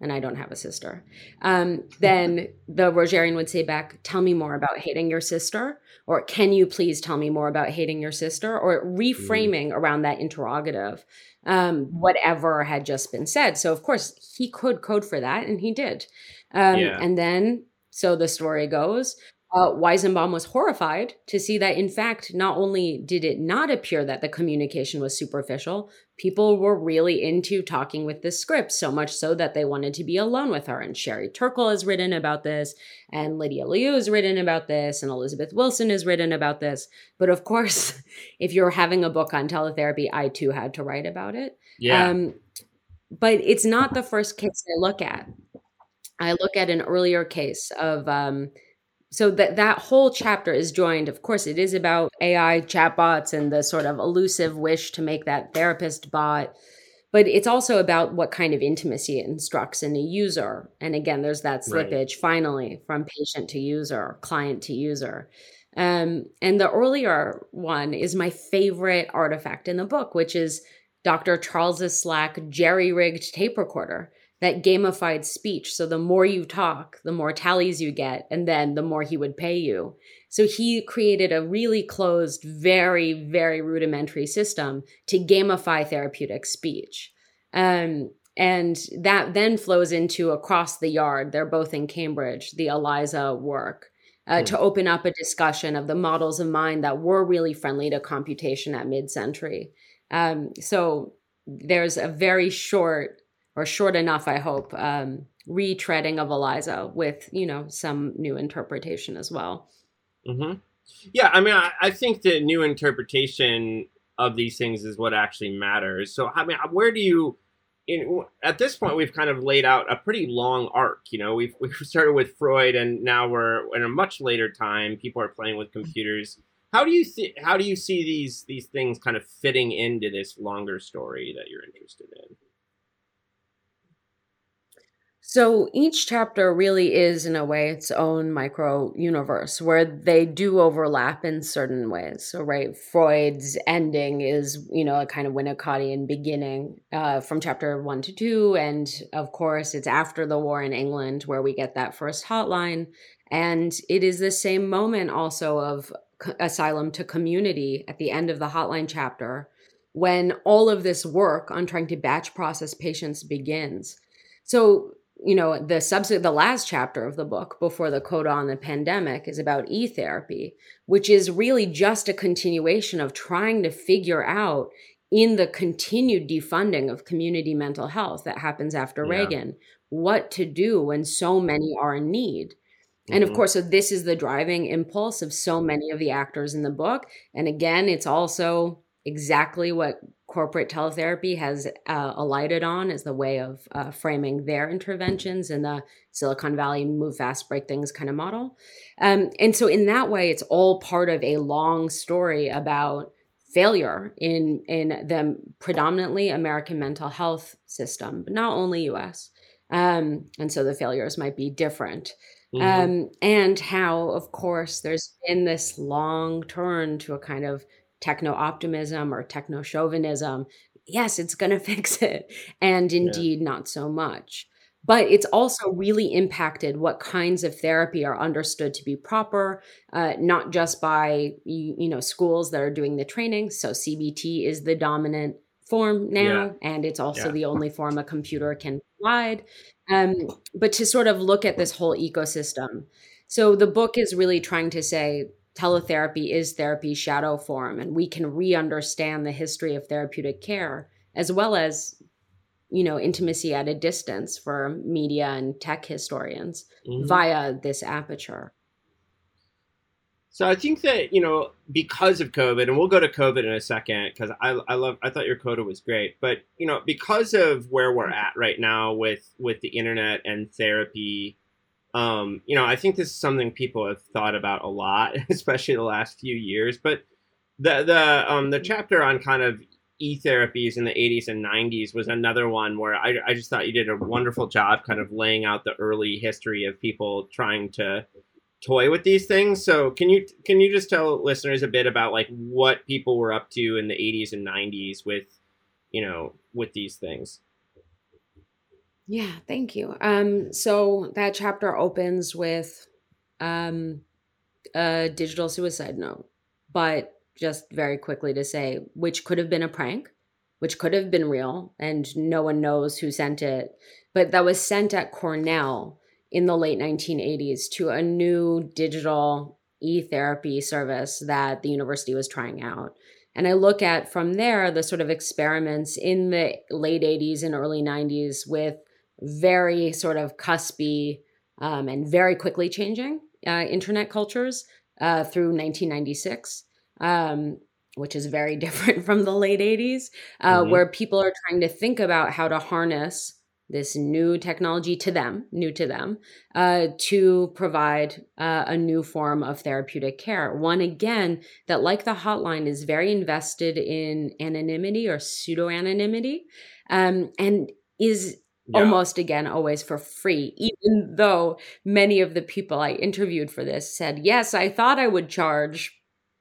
and I don't have a sister, um, then the Rogerian would say back, Tell me more about hating your sister, or can you please tell me more about hating your sister, or reframing mm. around that interrogative, um, whatever had just been said. So, of course, he could code for that, and he did. Um, yeah. And then, so the story goes, uh, Weizenbaum was horrified to see that, in fact, not only did it not appear that the communication was superficial, people were really into talking with this script, so much so that they wanted to be alone with her. And Sherry Turkle has written about this, and Lydia Liu has written about this, and Elizabeth Wilson has written about this. But of course, if you're having a book on teletherapy, I too had to write about it.
Yeah. Um,
but it's not the first case I look at. I look at an earlier case of. Um, so that that whole chapter is joined of course it is about ai chatbots and the sort of elusive wish to make that therapist bot but it's also about what kind of intimacy it instructs in a user. And again, there's that slippage right. finally from patient to user, client to user. Um, and the earlier one is my favorite artifact in the book, which is Dr. Charles Slack's jerry rigged tape recorder that gamified speech. So the more you talk, the more tallies you get, and then the more he would pay you. So he created a really closed, very, very rudimentary system to gamify therapeutic speech. Um, and that then flows into Across the Yard. They're both in Cambridge, the Eliza work. Uh, to open up a discussion of the models of mind that were really friendly to computation at mid-century. Um, so there's a very short or short enough, I hope, um, retreading of Eliza with you know some new interpretation as well.
Mm-hmm. Yeah, I mean, I, I think the new interpretation of these things is what actually matters. So, I mean, where do you? In, at this point, we've kind of laid out a pretty long arc. You know, we've we started with Freud, and now we're in a much later time. People are playing with computers. How do you th- how do you see these these things kind of fitting into this longer story that you're interested in?
So each chapter really is, in a way, its own micro universe where they do overlap in certain ways. So, right, Freud's ending is, you know, a kind of Winnicottian beginning uh, from chapter one to two. And of course, it's after the war in England where we get that first hotline. And it is the same moment also of asylum to community at the end of the hotline chapter when all of this work on trying to batch process patients begins. So you know the subsequent the last chapter of the book before the coda on the pandemic is about e-therapy which is really just a continuation of trying to figure out in the continued defunding of community mental health that happens after yeah. reagan what to do when so many are in need mm-hmm. and of mm-hmm. course so this is the driving impulse of so many of the actors in the book and again it's also exactly what corporate teletherapy has uh, alighted on as the way of uh, framing their interventions in the Silicon Valley move fast, break things kind of model. Um, and so, in that way, it's all part of a long story about failure in in the predominantly American mental health system, but not only U.S. Um, and so the failures might be different. Mm-hmm. Um, and how, of course, there's been this long turn to a kind of techno optimism or techno chauvinism. Yes, it's going to fix it. And indeed, yeah. not so much. But it's also really impacted what kinds of therapy are understood to be proper, uh, not just by you, you, know schools that are doing the training. So CBT is the dominant form now, yeah. and it's also yeah. the only form a computer can provide. Um, but to sort of look at this whole ecosystem. So the book is really trying to say teletherapy is therapy shadow form and we can re-understand the history of therapeutic care as well as you know intimacy at a distance for media and tech historians mm-hmm. via this aperture
so i think that you know because of covid and we'll go to covid in a second because I, I love i thought your coda was great but you know because of where we're at right now with with the internet and therapy um, you know, I think this is something people have thought about a lot, especially the last few years. But the the um, the chapter on kind of e-therapies in the 80s and 90s was another one where I, I just thought you did a wonderful job kind of laying out the early history of people trying to toy with these things so can you can you just tell listeners a bit about like what people were up to in the 80s and 90s with you know with these things
yeah, thank you. Um, so that chapter opens with um, a digital suicide note, but just very quickly to say, which could have been a prank, which could have been real, and no one knows who sent it, but that was sent at Cornell in the late 1980s to a new digital e therapy service that the university was trying out. And I look at from there the sort of experiments in the late 80s and early 90s with very sort of cuspy um, and very quickly changing uh, internet cultures uh, through 1996, um, which is very different from the late 80s, uh, mm-hmm. where people are trying to think about how to harness this new technology to them, new to them, uh, to provide uh, a new form of therapeutic care. One, again, that, like the hotline, is very invested in anonymity or pseudo anonymity um, and is yeah. almost again always for free even though many of the people i interviewed for this said yes i thought i would charge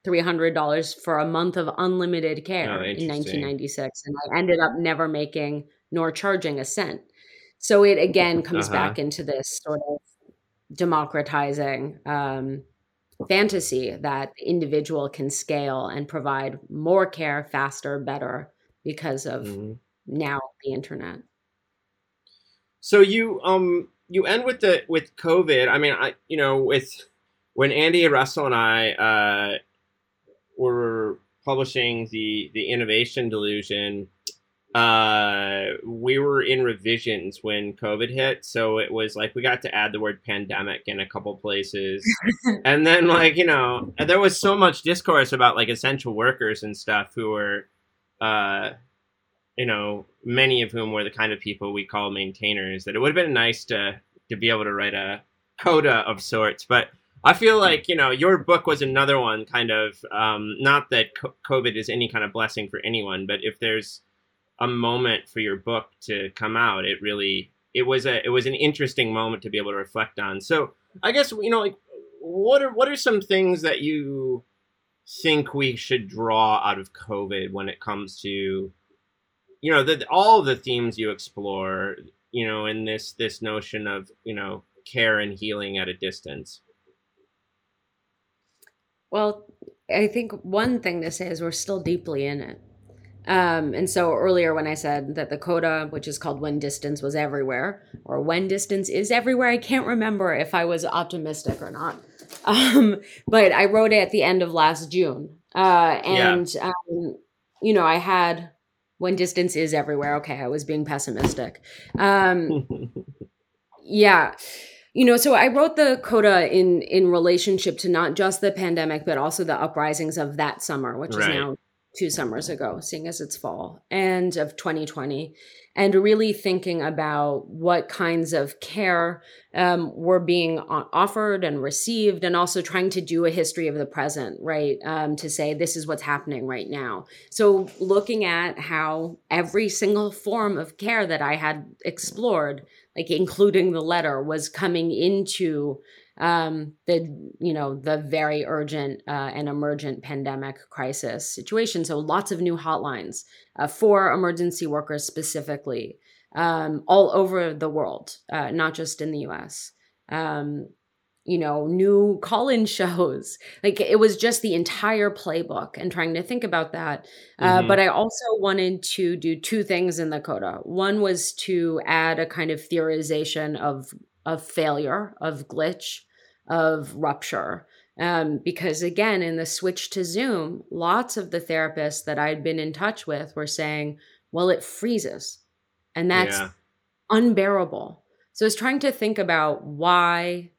$300 for a month of unlimited care oh, in 1996 and i ended up never making nor charging a cent so it again comes uh-huh. back into this sort of democratizing um, fantasy that the individual can scale and provide more care faster, better because of mm-hmm. now the internet.
So you um you end with the with COVID. I mean, I you know with when Andy Russell and I uh, were publishing the the innovation delusion uh we were in revisions when covid hit so it was like we got to add the word pandemic in a couple places and then like you know there was so much discourse about like essential workers and stuff who were uh you know many of whom were the kind of people we call maintainers that it would have been nice to to be able to write a coda of sorts but I feel like you know your book was another one, kind of. Um, not that COVID is any kind of blessing for anyone, but if there's a moment for your book to come out. It really it was a it was an interesting moment to be able to reflect on. So I guess you know like what are what are some things that you think we should draw out of COVID when it comes to you know the, all the themes you explore you know in this this notion of you know care and healing at a distance
well i think one thing to say is we're still deeply in it um, and so earlier when I said that the coda, which is called When Distance Was Everywhere, or When Distance Is Everywhere, I can't remember if I was optimistic or not. Um, but I wrote it at the end of last June. Uh, and, yeah. um, you know, I had When Distance Is Everywhere. Okay, I was being pessimistic. Um, yeah you know so i wrote the coda in in relationship to not just the pandemic but also the uprisings of that summer which right. is now two summers ago, seeing as it's fall, and of 2020, and really thinking about what kinds of care um, were being offered and received, and also trying to do a history of the present, right? Um, to say this is what's happening right now. So, looking at how every single form of care that I had explored, like including the letter, was coming into um, the you know the very urgent uh, and emergent pandemic crisis situation. So lots of new hotlines uh, for emergency workers specifically um, all over the world, uh, not just in the U.S. Um, you know, new call-in shows. Like it was just the entire playbook and trying to think about that. Uh, mm-hmm. but I also wanted to do two things in the coda. One was to add a kind of theorization of of failure, of glitch, of rupture. Um, because again, in the switch to Zoom, lots of the therapists that I'd been in touch with were saying, well, it freezes. And that's yeah. unbearable. So I was trying to think about why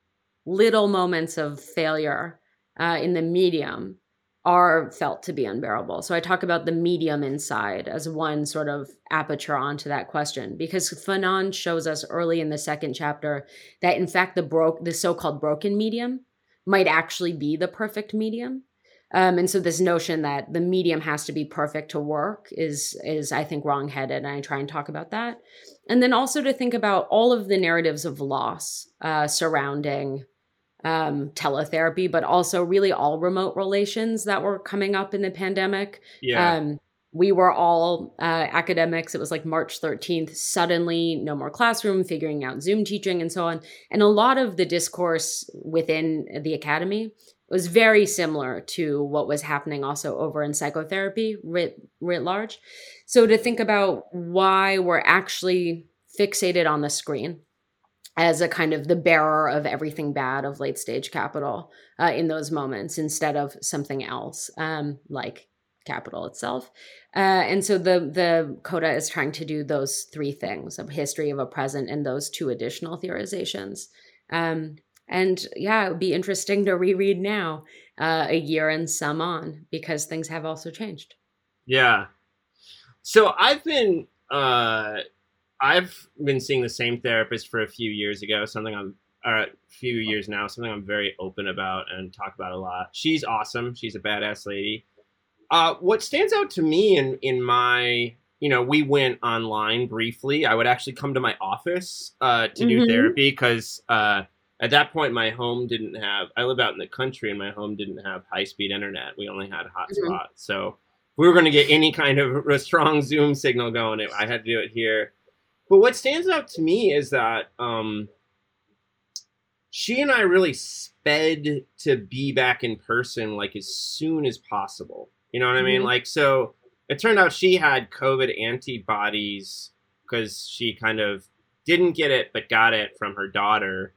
little moments of failure uh, in the medium are felt to be unbearable. So I talk about the medium inside as one sort of aperture onto that question because Fanon shows us early in the second chapter that in fact the broke the so-called broken medium might actually be the perfect medium. Um, and so this notion that the medium has to be perfect to work is is I think wrongheaded, and I try and talk about that. And then also to think about all of the narratives of loss uh, surrounding um, teletherapy, but also really all remote relations that were coming up in the pandemic.
Yeah. Um,
we were all uh, academics. It was like March 13th, suddenly no more classroom, figuring out Zoom teaching and so on. And a lot of the discourse within the academy was very similar to what was happening also over in psychotherapy writ, writ large. So to think about why we're actually fixated on the screen as a kind of the bearer of everything bad of late stage capital uh, in those moments instead of something else um, like capital itself. Uh, and so the the coda is trying to do those three things: a history of a present and those two additional theorizations. Um, and yeah, it would be interesting to reread now, uh, a year and some on, because things have also changed.
Yeah. So I've been uh, I've been seeing the same therapist for a few years ago. Something I'm or a few years now. Something I'm very open about and talk about a lot. She's awesome. She's a badass lady. Uh, what stands out to me in in my you know we went online briefly. I would actually come to my office uh, to do
Mhm.
therapy because uh, at that point my home didn't have. I live out in the country and my home didn't have high speed internet. We only had hotspot. So if we were going to get any kind of a strong Zoom signal going, it, I had to do it here. But what stands out to me is that um, she and I really sped to be back in person like as soon as possible. You know what I mean?
Mhm.
Like, so it turned out she had COVID antibodies because she kind of didn't get it but got it from her daughter.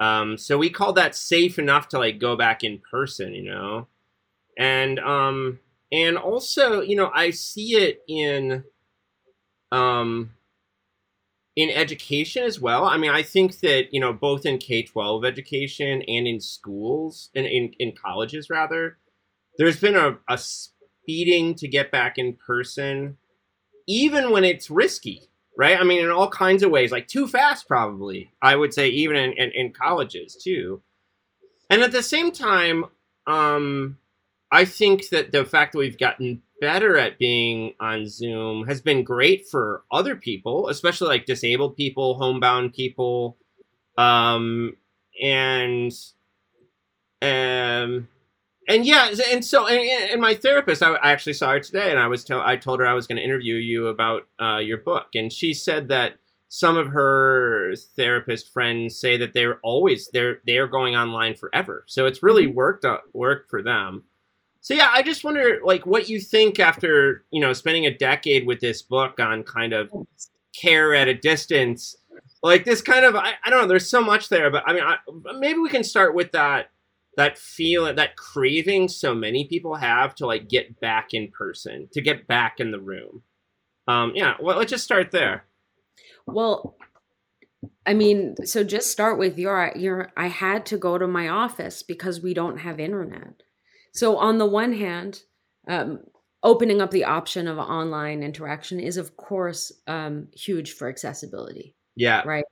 Um, so we called that safe enough to like go back in person, you know? And um and also, you know, I see it in um in education as well. I mean, I think that, you know, both in K 12 education and in schools, and in, in colleges rather, there's been a, a speeding to get back in person, even when it's risky, right? I mean, in all kinds of ways, like too fast, probably, I would say, even in, in, in colleges too. And at the same time, um, I think that the fact that we've gotten better at being on Zoom has been great for other people, especially like disabled people, homebound people, um, and um, and yeah, and so and, and my therapist, I, I actually saw her today, and I was tell I told her I was going to interview you about uh, your book, and she said that some of her therapist friends say that they're always they're they're going online forever, so it's really worked out, worked for them. So yeah, I just wonder like what you think after you know spending a decade with this book on kind of care at a distance. Like this kind of I, I don't know. There's so much there, but I mean, I, maybe we can start with that that feeling that craving so many people have to like get back in person to get back in the room. Um, yeah, well, let's just start there.
Well, I mean, so just start with your your I had to go to my office because we don't have internet. So on the one hand, um, opening up the option of online interaction is of course um, huge for accessibility,
Yeah,
right?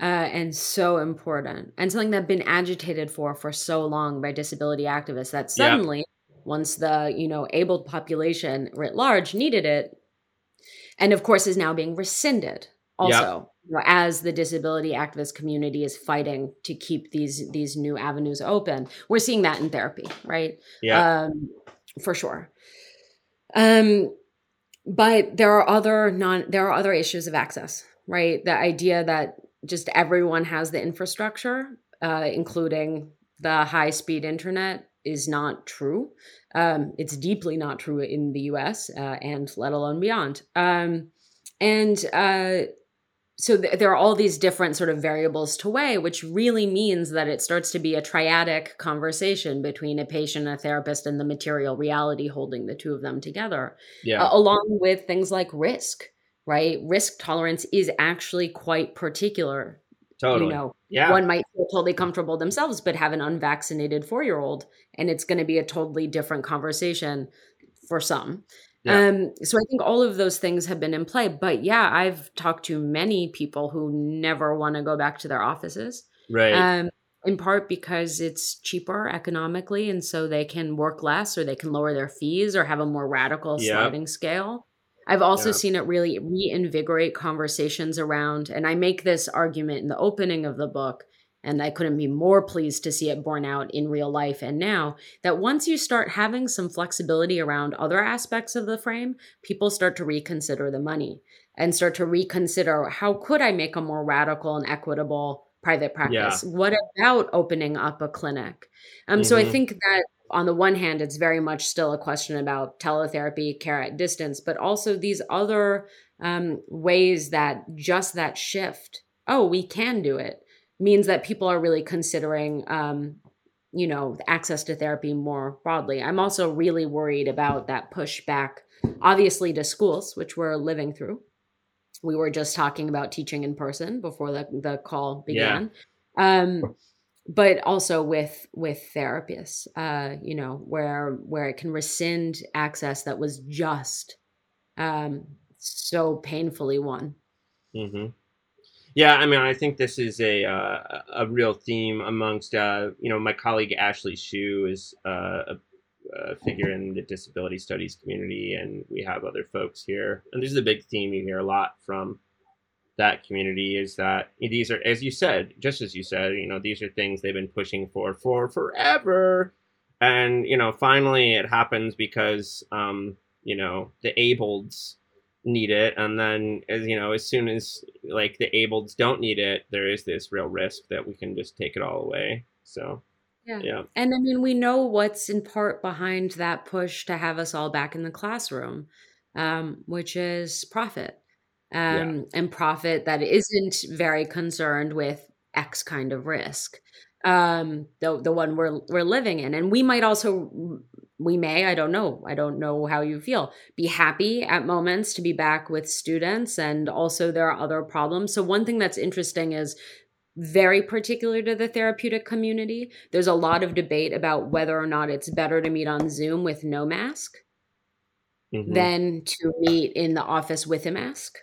Uh, and so important, and something that's been agitated for for so long by disability activists. That
Yeah.
suddenly, once the you know able population writ large needed it, and of course is now being rescinded also you know, as the disability activist community is fighting to keep these these new avenues open we're seeing that in therapy right?
Yeah,
um for sure. Um but there are other non there are other issues of access right? The idea that just everyone has the infrastructure uh including the high speed internet is not true. Um it's deeply not true in the US uh, and let alone beyond. Um and uh so th- there are all these different sort of variables to weigh which really means that it starts to be a triadic conversation between a patient a therapist and the material reality holding the two of them together.
Yeah,
uh, along with things like risk right? Risk tolerance is actually quite particular.
Totally.
you know
yeah,
one might feel totally comfortable themselves but have an unvaccinated four year old and it's going to be a totally different conversation for some
Yeah.
um so i think all of those things have been in play but yeah i've talked to many people who never want to go back to their offices
right.
um in part because it's cheaper economically and so they can work less or they can lower their fees or have a more radical
Yep.
sliding scale i've also
Yep.
seen it really reinvigorate conversations around and i make this argument in the opening of the book and i couldn't be more pleased to see it borne out in real life. And now that once you start having some flexibility around other aspects of the frame people start to reconsider the money and start to reconsider how could i make a more radical and equitable private practice? What about opening up a clinic? Um so i
Mhm.
think that on the one hand it's very much still a question about teletherapy care at distance but also these other um, ways that just that shift oh we can do it means that people are really considering um, you know access to therapy more broadly. I'm also really worried about that pushback obviously to schools which we're living through. We were just talking about teaching in person before the, the call began. Um, but also with with therapists uh, you know where where it can rescind access that was just um, so painfully won.
Mm-hmm. Yeah, I mean, I think this is a uh, a real theme amongst uh, you know my colleague Ashley Shew is uh, a, a, figure in the disability studies community, and we have other folks here. And this is a big theme you hear a lot from that community is that these are, as you said, just as you said, you know, these are things they've been pushing for for forever, and you know, finally it happens because um, you know the ableds need it and then as you know as soon as like the ableds don't need it there is this real risk that we can just take it all away so
yeah. yeah and i mean we know what's in part behind that push to have us all back in the classroom um, which is profit um, yeah. and profit that isn't very concerned with x kind of risk um the the one we're we're living in and we might also we may i don't know. I don't know how you feel. Be happy at moments to be back with students and also there are other problems. So one thing that's interesting is very particular to the therapeutic community there's a lot of debate about whether or not it's better to meet on zoom with no mask mm-hmm. than to meet in the office with a mask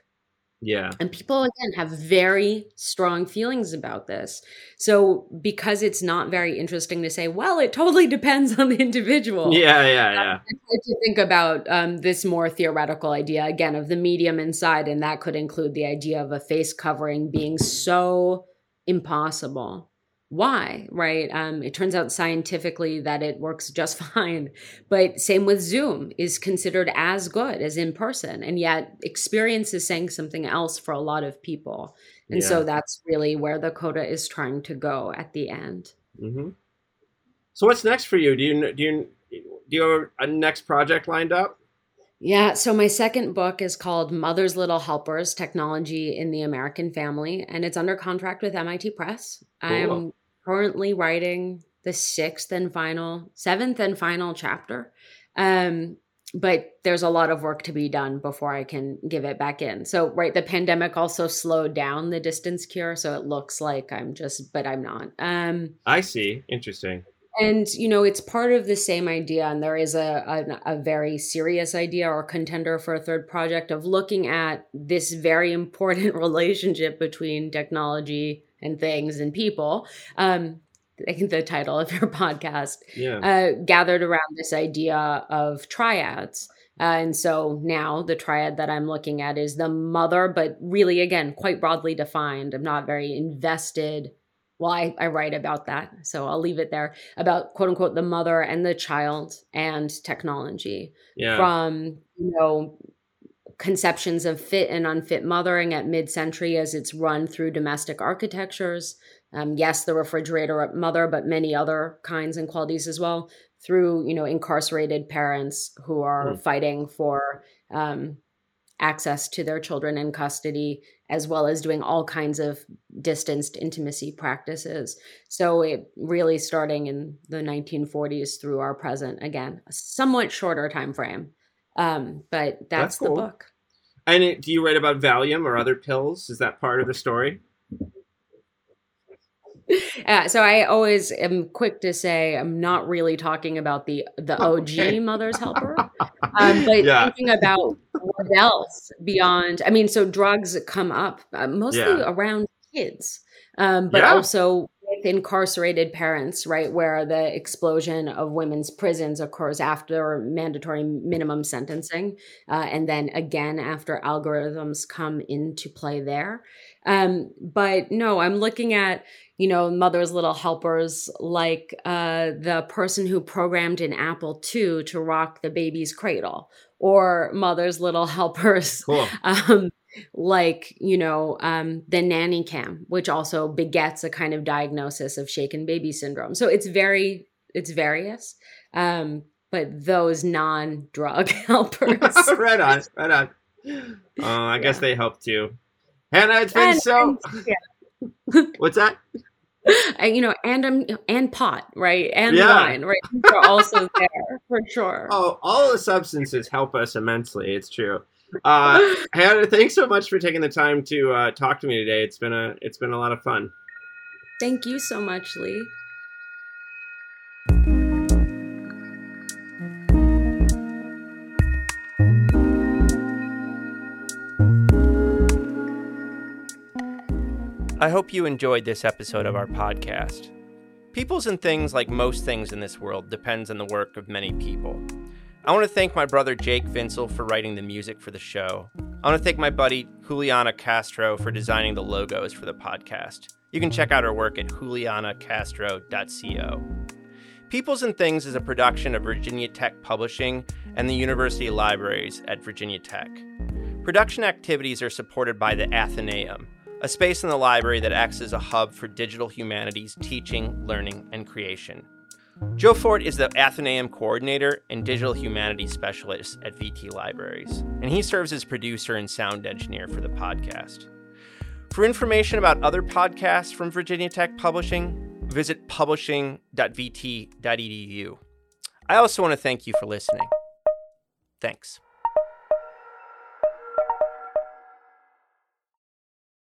yeah.
And people, again, have very strong feelings about this. So, because it's not very interesting to say, well, it totally depends on the individual.
Yeah, yeah, yeah.
I to think about um, this more theoretical idea, again, of the medium inside. And that could include the idea of a face covering being so impossible why right um, it turns out scientifically that it works just fine but same with zoom is considered as good as in person and yet experience is saying something else for a lot of people and yeah. so that's really where the coda is trying to go at the end
mm-hmm. so what's next for you do you do you do you have a next project lined up
yeah, so my second book is called Mother's Little Helpers Technology in the American Family, and it's under contract with MIT Press. Cool. I'm currently writing the sixth and final, seventh and final chapter. Um, but there's a lot of work to be done before I can give it back in. So, right, the pandemic also slowed down the distance cure. So it looks like I'm just, but I'm not. Um,
I see. Interesting
and you know it's part of the same idea and there is a, a, a very serious idea or contender for a third project of looking at this very important relationship between technology and things and people um, I think the title of your podcast
yeah.
uh, gathered around this idea of triads. Uh, and so now the triad that I'm looking at is the mother, but really, again, quite broadly defined. I'm not very invested well I, I write about that so i'll leave it there about quote unquote the mother and the child and technology
yeah.
from you know conceptions of fit and unfit mothering at mid-century as it's run through domestic architectures um, yes the refrigerator mother but many other kinds and qualities as well through you know incarcerated parents who are mm. fighting for um, access to their children in custody, as well as doing all kinds of distanced intimacy practices. So it really starting in the 1940s through our present, again, a somewhat shorter time frame. Um, but that's, that's cool. the book.
And it, do you write about Valium or other pills? Is that part of the story?
Uh, so I always am quick to say I'm not really talking about the the OG okay. mother's helper, um, but yeah. thinking about what else beyond. I mean, so drugs come up uh, mostly yeah. around kids, um, but yeah. also incarcerated parents, right, where the explosion of women's prisons occurs after mandatory minimum sentencing, uh, and then again after algorithms come into play there. Um, but no, I'm looking at you know mother's little helpers like uh, the person who programmed an Apple II to rock the baby's cradle, or mother's little helpers.
Cool.
Um, like you know um, the nanny cam which also begets a kind of diagnosis of shaken baby syndrome so it's very it's various um, but those non-drug helpers
right on right on uh, i yeah. guess they help too hannah it's been and, so and, yeah. what's that
you know, and um, and pot, right, and yeah. wine, right, are also there for sure.
Oh, all the substances help us immensely. It's true. Uh, Hannah, thanks so much for taking the time to uh, talk to me today. It's been a it's been a lot of fun.
Thank you so much, Lee.
I hope you enjoyed this episode of our podcast. Peoples and things, like most things in this world, depends on the work of many people. I want to thank my brother Jake Vinsel for writing the music for the show. I want to thank my buddy Juliana Castro for designing the logos for the podcast. You can check out her work at julianacastro.co. Peoples and Things is a production of Virginia Tech Publishing and the University Libraries at Virginia Tech. Production activities are supported by the Athenaeum, a space in the library that acts as a hub for digital humanities teaching, learning, and creation. Joe Ford is the Athenaeum coordinator and digital humanities specialist at VT Libraries, and he serves as producer and sound engineer for the podcast. For information about other podcasts from Virginia Tech Publishing, visit publishing.vt.edu. I also want to thank you for listening. Thanks.